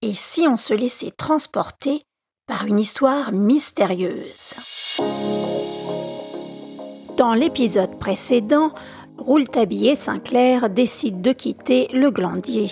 Et si on se laissait transporter par une histoire mystérieuse? Dans l'épisode précédent, Rouletabille et Sinclair décident de quitter le Glandier.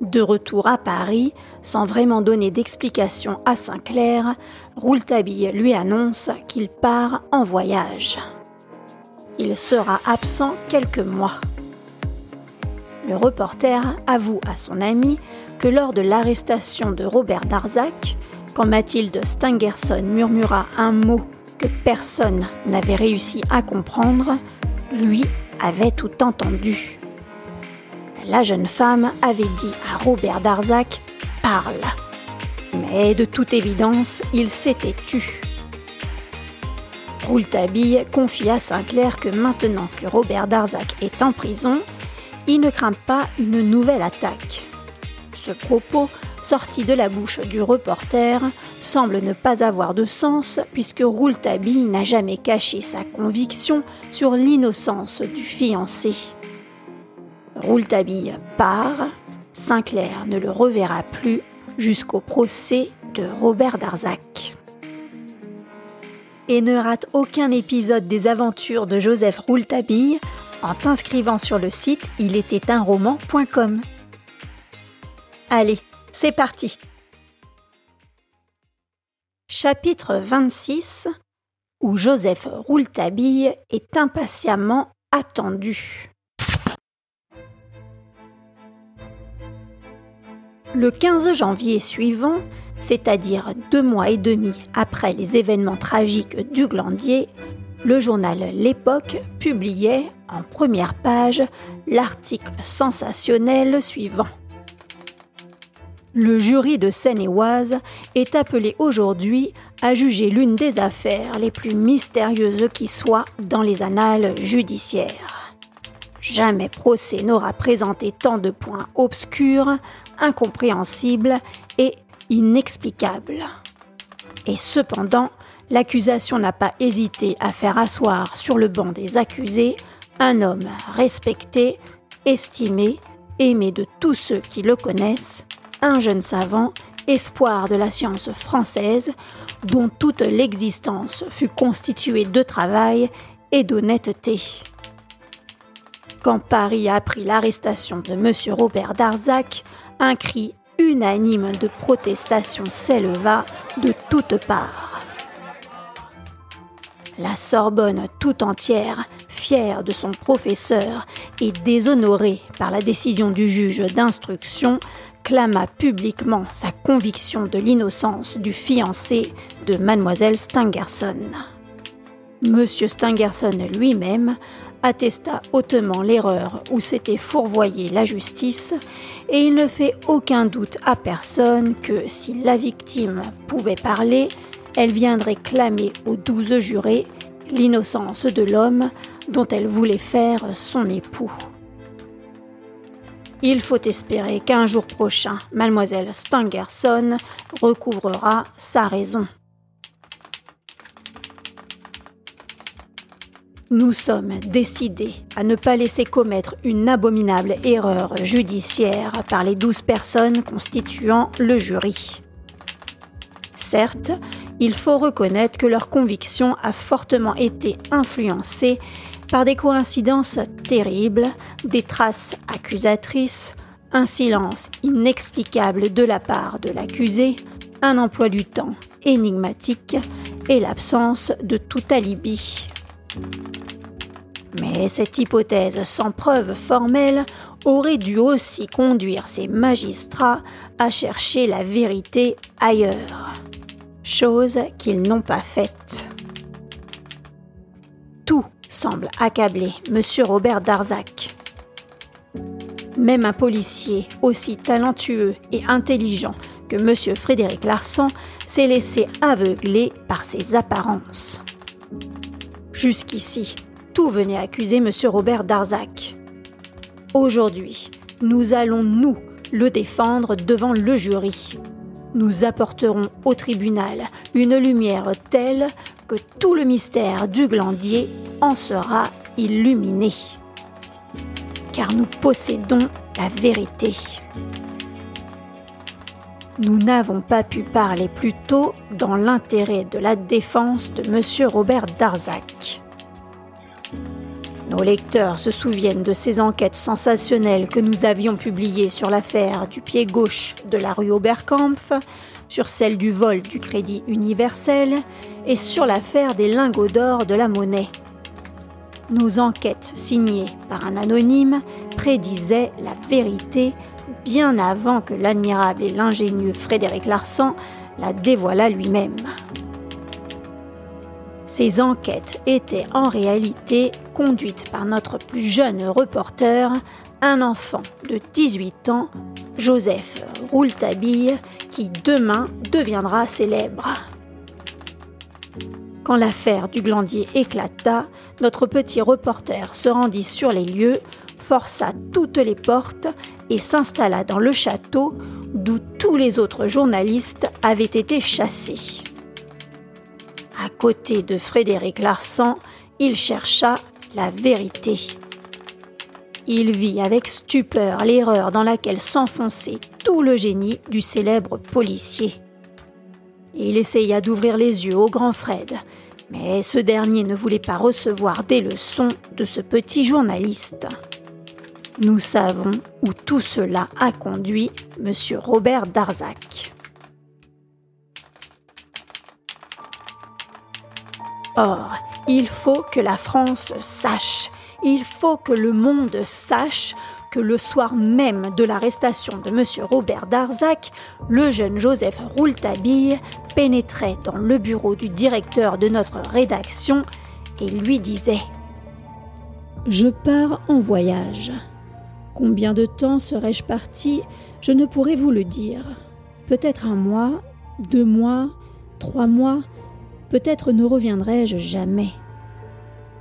De retour à Paris, sans vraiment donner d'explication à Sinclair, Rouletabille lui annonce qu'il part en voyage. Il sera absent quelques mois. Le reporter avoue à son ami que lors de l'arrestation de Robert Darzac, quand Mathilde Stangerson murmura un mot que personne n'avait réussi à comprendre, lui avait tout entendu. La jeune femme avait dit à Robert Darzac Parle. Mais de toute évidence, il s'était tu. Rouletabille confie à Sinclair que maintenant que Robert Darzac est en prison, il ne craint pas une nouvelle attaque. Ce propos, sorti de la bouche du reporter, semble ne pas avoir de sens puisque Rouletabille n'a jamais caché sa conviction sur l'innocence du fiancé. Rouletabille part, Sinclair ne le reverra plus jusqu'au procès de Robert Darzac. Et ne rate aucun épisode des aventures de Joseph Rouletabille en t'inscrivant sur le site il. Allez, c'est parti. Chapitre 26 où Joseph Rouletabille est impatiemment attendu. Le 15 janvier suivant, c'est-à-dire deux mois et demi après les événements tragiques du Glandier, le journal L'Époque publiait en première page l'article sensationnel suivant. Le jury de Seine-et-Oise est appelé aujourd'hui à juger l'une des affaires les plus mystérieuses qui soient dans les annales judiciaires. Jamais procès n'aura présenté tant de points obscurs, incompréhensibles et inexplicables. Et cependant, l'accusation n'a pas hésité à faire asseoir sur le banc des accusés un homme respecté, estimé, aimé de tous ceux qui le connaissent, un jeune savant, espoir de la science française, dont toute l'existence fut constituée de travail et d'honnêteté. Quand Paris apprit l'arrestation de M. Robert Darzac, un cri unanime de protestation s'éleva de toutes parts. La Sorbonne tout entière, fière de son professeur et déshonorée par la décision du juge d'instruction, clama publiquement sa conviction de l'innocence du fiancé de mademoiselle Stangerson. Monsieur Stangerson lui-même attesta hautement l'erreur où s'était fourvoyée la justice, et il ne fait aucun doute à personne que si la victime pouvait parler, elle viendrait clamer aux douze jurés l'innocence de l'homme dont elle voulait faire son époux. Il faut espérer qu'un jour prochain, mademoiselle Stangerson recouvrera sa raison. Nous sommes décidés à ne pas laisser commettre une abominable erreur judiciaire par les douze personnes constituant le jury. Certes, il faut reconnaître que leur conviction a fortement été influencée par des coïncidences terribles, des traces accusatrices, un silence inexplicable de la part de l'accusé, un emploi du temps énigmatique et l'absence de tout alibi. Mais cette hypothèse sans preuve formelle aurait dû aussi conduire ces magistrats à chercher la vérité ailleurs, chose qu'ils n'ont pas faite. Tout semble accabler M. Robert Darzac. Même un policier aussi talentueux et intelligent que M. Frédéric Larsan s'est laissé aveugler par ses apparences. Jusqu'ici, tout venait accuser M. Robert Darzac. Aujourd'hui, nous allons, nous, le défendre devant le jury. Nous apporterons au tribunal une lumière telle que tout le mystère du glandier en sera illuminé. Car nous possédons la vérité. Nous n'avons pas pu parler plus tôt dans l'intérêt de la défense de M. Robert Darzac. Nos lecteurs se souviennent de ces enquêtes sensationnelles que nous avions publiées sur l'affaire du pied gauche de la rue Oberkampf, sur celle du vol du Crédit Universel et sur l'affaire des lingots d'or de la monnaie. Nos enquêtes signées par un anonyme prédisaient la vérité bien avant que l'admirable et l'ingénieux Frédéric Larsan la dévoilât lui-même. Ces enquêtes étaient en réalité conduites par notre plus jeune reporter, un enfant de 18 ans, Joseph Rouletabille, qui demain deviendra célèbre. Quand l'affaire du glandier éclata, notre petit reporter se rendit sur les lieux, força toutes les portes et s'installa dans le château d'où tous les autres journalistes avaient été chassés. À côté de Frédéric Larsan, il chercha la vérité. Il vit avec stupeur l'erreur dans laquelle s'enfonçait tout le génie du célèbre policier. Il essaya d'ouvrir les yeux au grand Fred, mais ce dernier ne voulait pas recevoir des leçons de ce petit journaliste. Nous savons où tout cela a conduit M. Robert Darzac. Or, il faut que la France sache, il faut que le monde sache que le soir même de l'arrestation de M. Robert Darzac, le jeune Joseph Rouletabille pénétrait dans le bureau du directeur de notre rédaction et lui disait Je pars en voyage. Combien de temps serais-je parti? Je ne pourrais vous le dire. Peut-être un mois, deux mois, trois mois, Peut-être ne reviendrai-je jamais.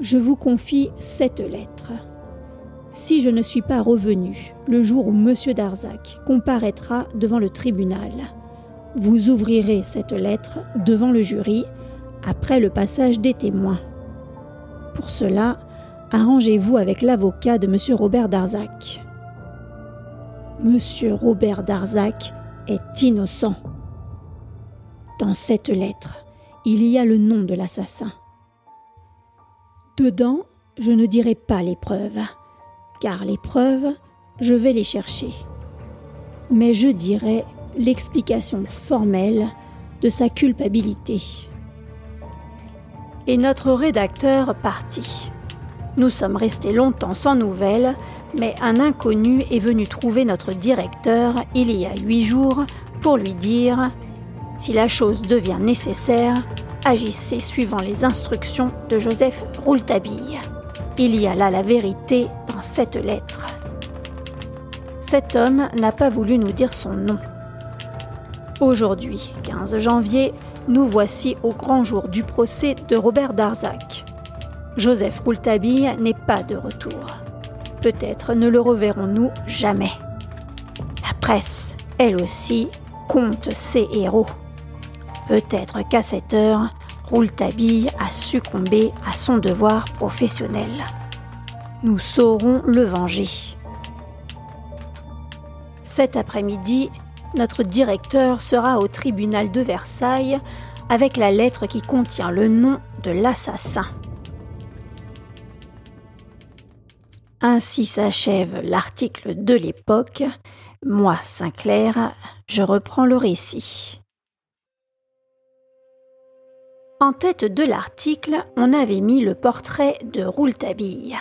Je vous confie cette lettre. Si je ne suis pas revenu le jour où M. Darzac comparaîtra devant le tribunal, vous ouvrirez cette lettre devant le jury après le passage des témoins. Pour cela, arrangez-vous avec l'avocat de M. Robert Darzac. M. Robert Darzac est innocent. Dans cette lettre, il y a le nom de l'assassin. Dedans, je ne dirai pas les preuves, car les preuves, je vais les chercher. Mais je dirai l'explication formelle de sa culpabilité. Et notre rédacteur partit. Nous sommes restés longtemps sans nouvelles, mais un inconnu est venu trouver notre directeur il y a huit jours pour lui dire si la chose devient nécessaire, agissez suivant les instructions de Joseph Rouletabille. Il y a là la vérité dans cette lettre. Cet homme n'a pas voulu nous dire son nom. Aujourd'hui, 15 janvier, nous voici au grand jour du procès de Robert Darzac. Joseph Rouletabille n'est pas de retour. Peut-être ne le reverrons-nous jamais. La presse, elle aussi, compte ses héros. Peut-être qu'à cette heure, Rouletabille a succombé à son devoir professionnel. Nous saurons le venger. Cet après-midi, notre directeur sera au tribunal de Versailles avec la lettre qui contient le nom de l'assassin. Ainsi s'achève l'article de l'époque. Moi, Sinclair, je reprends le récit. En tête de l'article, on avait mis le portrait de Rouletabille.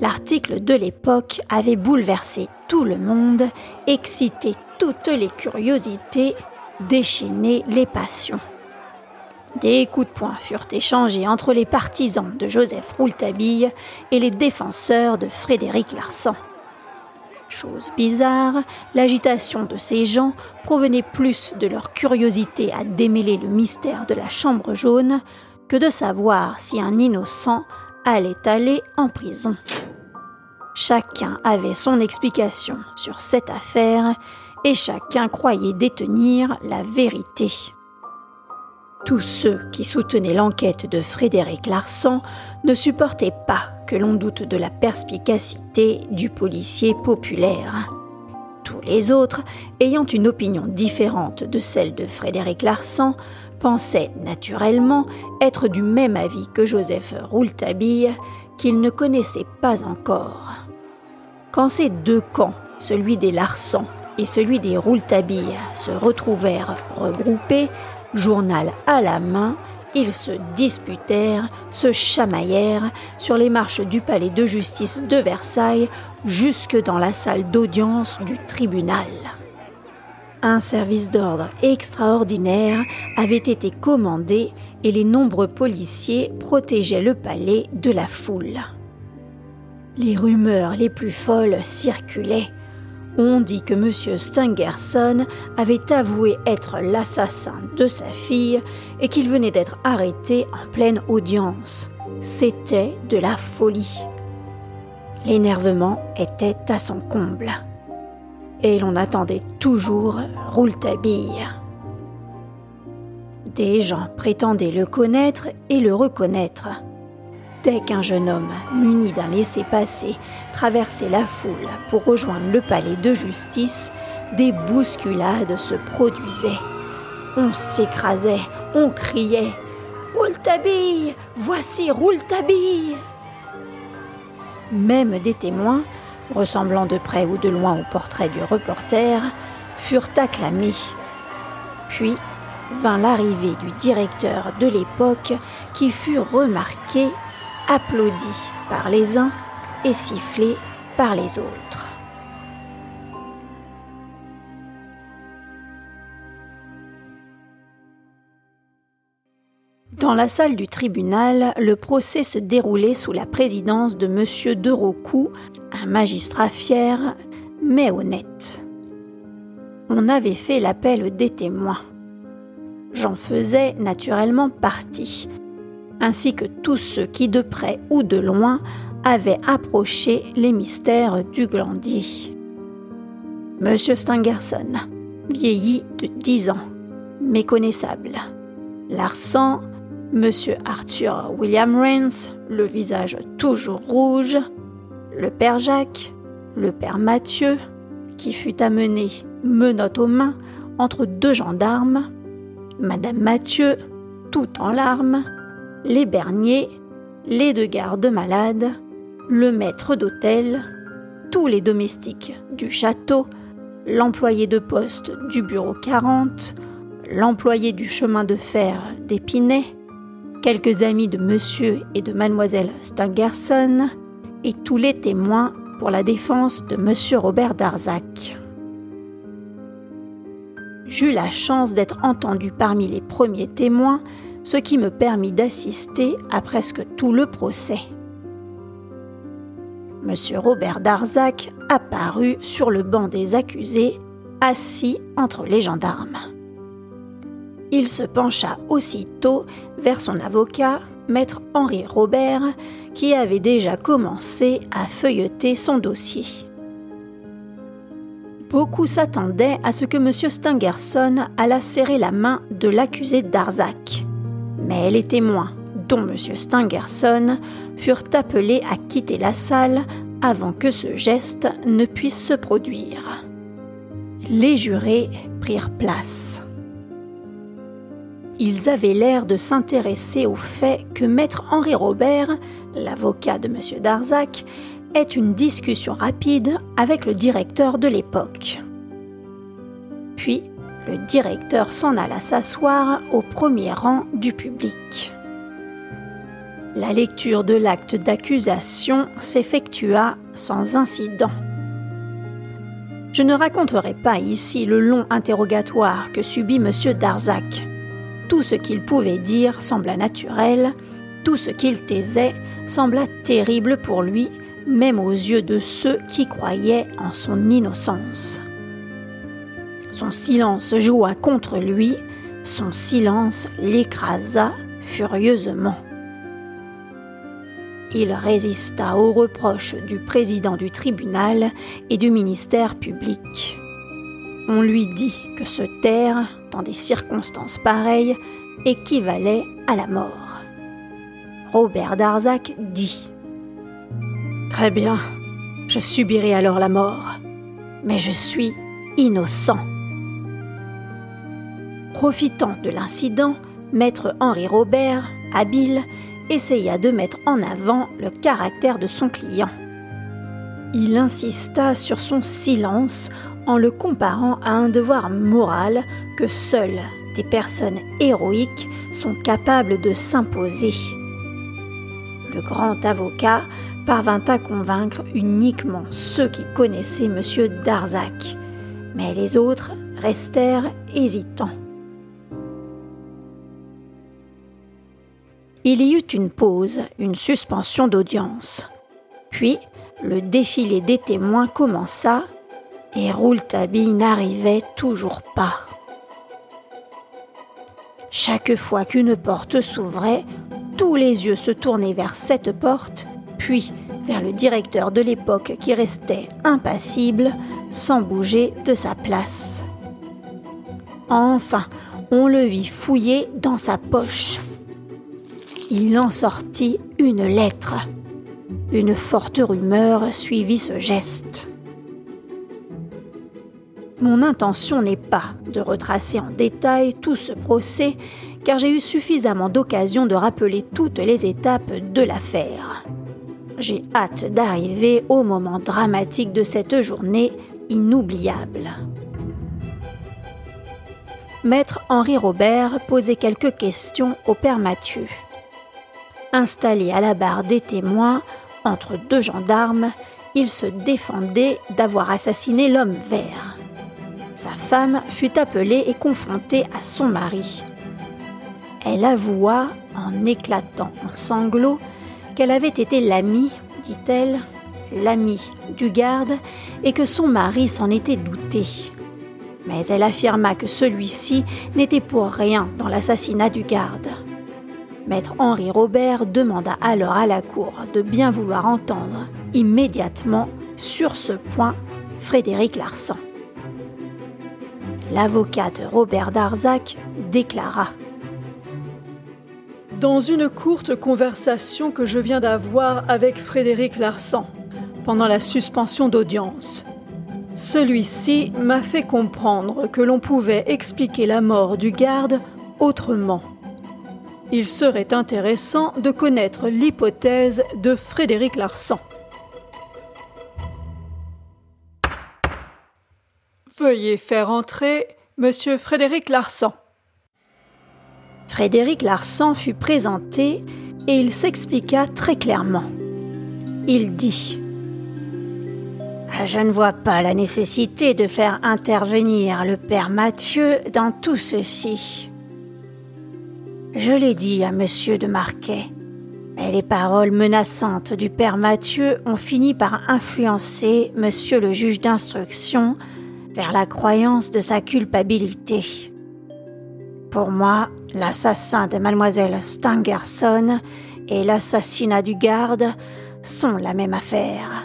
L'article de l'époque avait bouleversé tout le monde, excité toutes les curiosités, déchaîné les passions. Des coups de poing furent échangés entre les partisans de Joseph Rouletabille et les défenseurs de Frédéric Larsan. Chose bizarre, l'agitation de ces gens provenait plus de leur curiosité à démêler le mystère de la chambre jaune que de savoir si un innocent allait aller en prison. Chacun avait son explication sur cette affaire et chacun croyait détenir la vérité. Tous ceux qui soutenaient l'enquête de Frédéric Larsan ne supportaient pas que l'on doute de la perspicacité du policier populaire. Tous les autres, ayant une opinion différente de celle de Frédéric Larsan, pensaient naturellement être du même avis que Joseph Rouletabille, qu'ils ne connaissaient pas encore. Quand ces deux camps, celui des Larsans et celui des Rouletabille, se retrouvèrent regroupés, journal à la main, ils se disputèrent, se chamaillèrent sur les marches du palais de justice de Versailles jusque dans la salle d'audience du tribunal. Un service d'ordre extraordinaire avait été commandé et les nombreux policiers protégeaient le palais de la foule. Les rumeurs les plus folles circulaient. On dit que M. Stangerson avait avoué être l'assassin de sa fille et qu'il venait d'être arrêté en pleine audience. C'était de la folie. L'énervement était à son comble. Et l'on attendait toujours Rouletabille. Des gens prétendaient le connaître et le reconnaître. Dès qu'un jeune homme, muni d'un laissez-passer, traversait la foule pour rejoindre le palais de justice, des bousculades se produisaient. On s'écrasait, on criait Rouletabille Voici Rouletabille Même des témoins, ressemblant de près ou de loin au portrait du reporter, furent acclamés. Puis vint l'arrivée du directeur de l'époque qui fut remarqué applaudi par les uns et sifflé par les autres. Dans la salle du tribunal, le procès se déroulait sous la présidence de M. de un magistrat fier mais honnête. On avait fait l'appel des témoins. J'en faisais naturellement partie, ainsi que tous ceux qui, de près ou de loin, avaient approché les mystères du glandier. Monsieur Stangerson, vieilli de dix ans, méconnaissable. Larsan, Monsieur Arthur William Rains, le visage toujours rouge. Le père Jacques, le père Mathieu, qui fut amené, menottes aux mains, entre deux gendarmes. Madame Mathieu, tout en larmes les berniers, les deux gardes malades, le maître d'hôtel, tous les domestiques du château, l'employé de poste du bureau 40, l'employé du chemin de fer d'Épinay, quelques amis de monsieur et de mademoiselle Stangerson, et tous les témoins pour la défense de monsieur Robert Darzac. J'eus la chance d'être entendu parmi les premiers témoins ce qui me permit d'assister à presque tout le procès. Monsieur Robert Darzac apparut sur le banc des accusés, assis entre les gendarmes. Il se pencha aussitôt vers son avocat, maître Henri Robert, qui avait déjà commencé à feuilleter son dossier. Beaucoup s'attendaient à ce que M. Stangerson allât serrer la main de l'accusé Darzac mais les témoins, dont M. Stangerson, furent appelés à quitter la salle avant que ce geste ne puisse se produire. Les jurés prirent place. Ils avaient l'air de s'intéresser au fait que maître Henri Robert, l'avocat de M. Darzac, ait une discussion rapide avec le directeur de l'époque. Puis, le directeur s'en alla s'asseoir au premier rang du public. La lecture de l'acte d'accusation s'effectua sans incident. Je ne raconterai pas ici le long interrogatoire que subit M. Darzac. Tout ce qu'il pouvait dire sembla naturel, tout ce qu'il taisait sembla terrible pour lui, même aux yeux de ceux qui croyaient en son innocence. Son silence joua contre lui, son silence l'écrasa furieusement. Il résista aux reproches du président du tribunal et du ministère public. On lui dit que se taire, dans des circonstances pareilles, équivalait à la mort. Robert Darzac dit Très bien, je subirai alors la mort mais je suis innocent. Profitant de l'incident, maître Henri Robert, habile, essaya de mettre en avant le caractère de son client. Il insista sur son silence en le comparant à un devoir moral que seules des personnes héroïques sont capables de s'imposer. Le grand avocat parvint à convaincre uniquement ceux qui connaissaient M. Darzac, mais les autres restèrent hésitants. Il y eut une pause, une suspension d'audience. Puis, le défilé des témoins commença et Rouletabille n'arrivait toujours pas. Chaque fois qu'une porte s'ouvrait, tous les yeux se tournaient vers cette porte, puis vers le directeur de l'époque qui restait impassible, sans bouger de sa place. Enfin, on le vit fouiller dans sa poche. Il en sortit une lettre. Une forte rumeur suivit ce geste. Mon intention n'est pas de retracer en détail tout ce procès, car j'ai eu suffisamment d'occasions de rappeler toutes les étapes de l'affaire. J'ai hâte d'arriver au moment dramatique de cette journée inoubliable. Maître Henri Robert posait quelques questions au père Mathieu. Installé à la barre des témoins, entre deux gendarmes, il se défendait d'avoir assassiné l'homme vert. Sa femme fut appelée et confrontée à son mari. Elle avoua, en éclatant en sanglots, qu'elle avait été l'amie, dit-elle, l'amie du garde, et que son mari s'en était douté. Mais elle affirma que celui-ci n'était pour rien dans l'assassinat du garde. Maître Henri Robert demanda alors à la cour de bien vouloir entendre immédiatement sur ce point Frédéric Larsan. L'avocat de Robert Darzac déclara Dans une courte conversation que je viens d'avoir avec Frédéric Larsan pendant la suspension d'audience, celui-ci m'a fait comprendre que l'on pouvait expliquer la mort du garde autrement il serait intéressant de connaître l'hypothèse de Frédéric Larsan. Veuillez faire entrer Monsieur Frédéric Larsan. Frédéric Larsan fut présenté et il s'expliqua très clairement. Il dit Je ne vois pas la nécessité de faire intervenir le père Mathieu dans tout ceci. Je l'ai dit à monsieur de Marquet, mais les paroles menaçantes du père Mathieu ont fini par influencer monsieur le juge d'instruction vers la croyance de sa culpabilité. Pour moi, l'assassin de mademoiselle Stangerson et l'assassinat du garde sont la même affaire.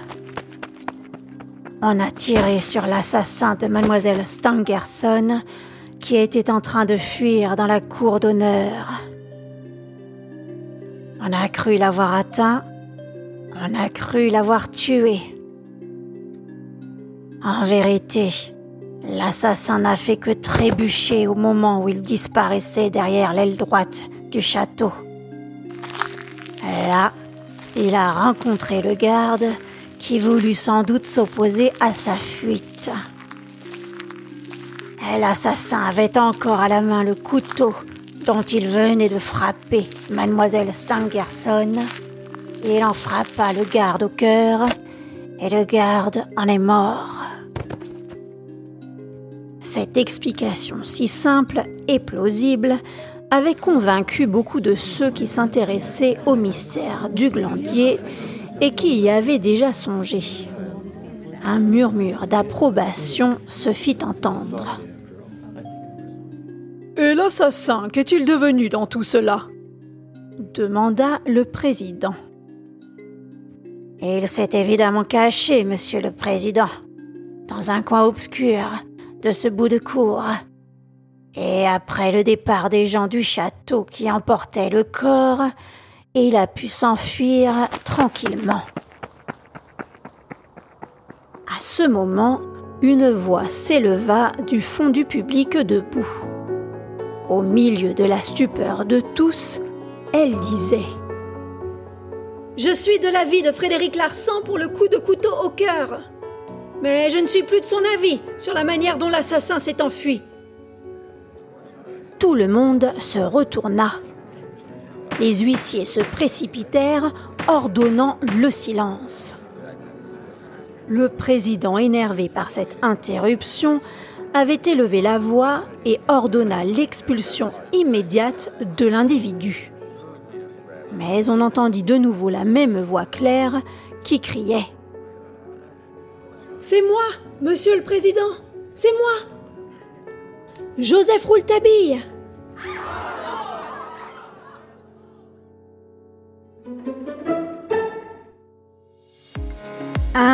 On a tiré sur l'assassin de mademoiselle Stangerson qui était en train de fuir dans la cour d'honneur. On a cru l'avoir atteint, on a cru l'avoir tué. En vérité, l'assassin n'a fait que trébucher au moment où il disparaissait derrière l'aile droite du château. Là, il a rencontré le garde qui voulut sans doute s'opposer à sa fuite. L'assassin avait encore à la main le couteau dont il venait de frapper mademoiselle Stangerson. Il en frappa le garde au cœur et le garde en est mort. Cette explication si simple et plausible avait convaincu beaucoup de ceux qui s'intéressaient au mystère du glandier et qui y avaient déjà songé. Un murmure d'approbation se fit entendre. Et l'assassin, qu'est-il devenu dans tout cela? demanda le président. Il s'est évidemment caché, monsieur le président, dans un coin obscur de ce bout de cour. Et après le départ des gens du château qui emportaient le corps, il a pu s'enfuir tranquillement. À ce moment, une voix s'éleva du fond du public debout. Au milieu de la stupeur de tous, elle disait Je suis de l'avis de Frédéric Larsan pour le coup de couteau au cœur. Mais je ne suis plus de son avis sur la manière dont l'assassin s'est enfui. Tout le monde se retourna. Les huissiers se précipitèrent, ordonnant le silence. Le président, énervé par cette interruption, avait élevé la voix et ordonna l'expulsion immédiate de l'individu. Mais on entendit de nouveau la même voix claire qui criait c'est moi, monsieur le président. C'est moi. Joseph Rouletabille.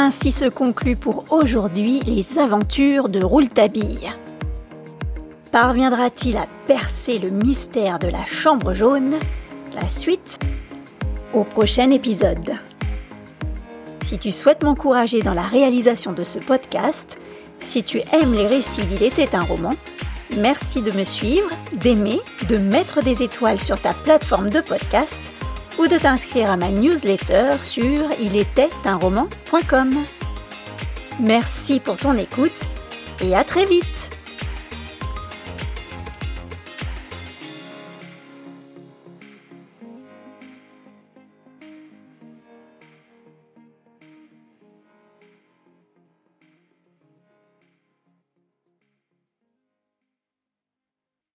Ainsi se conclut pour aujourd'hui les aventures de Rouletabille. Parviendra-t-il à percer le mystère de la chambre jaune? La suite au prochain épisode. Si tu souhaites m'encourager dans la réalisation de ce podcast, si tu aimes les récits d'Il était un roman, merci de me suivre, d'aimer, de mettre des étoiles sur ta plateforme de podcast ou de t'inscrire à ma newsletter sur ilétaitunroman.com. Merci pour ton écoute et à très vite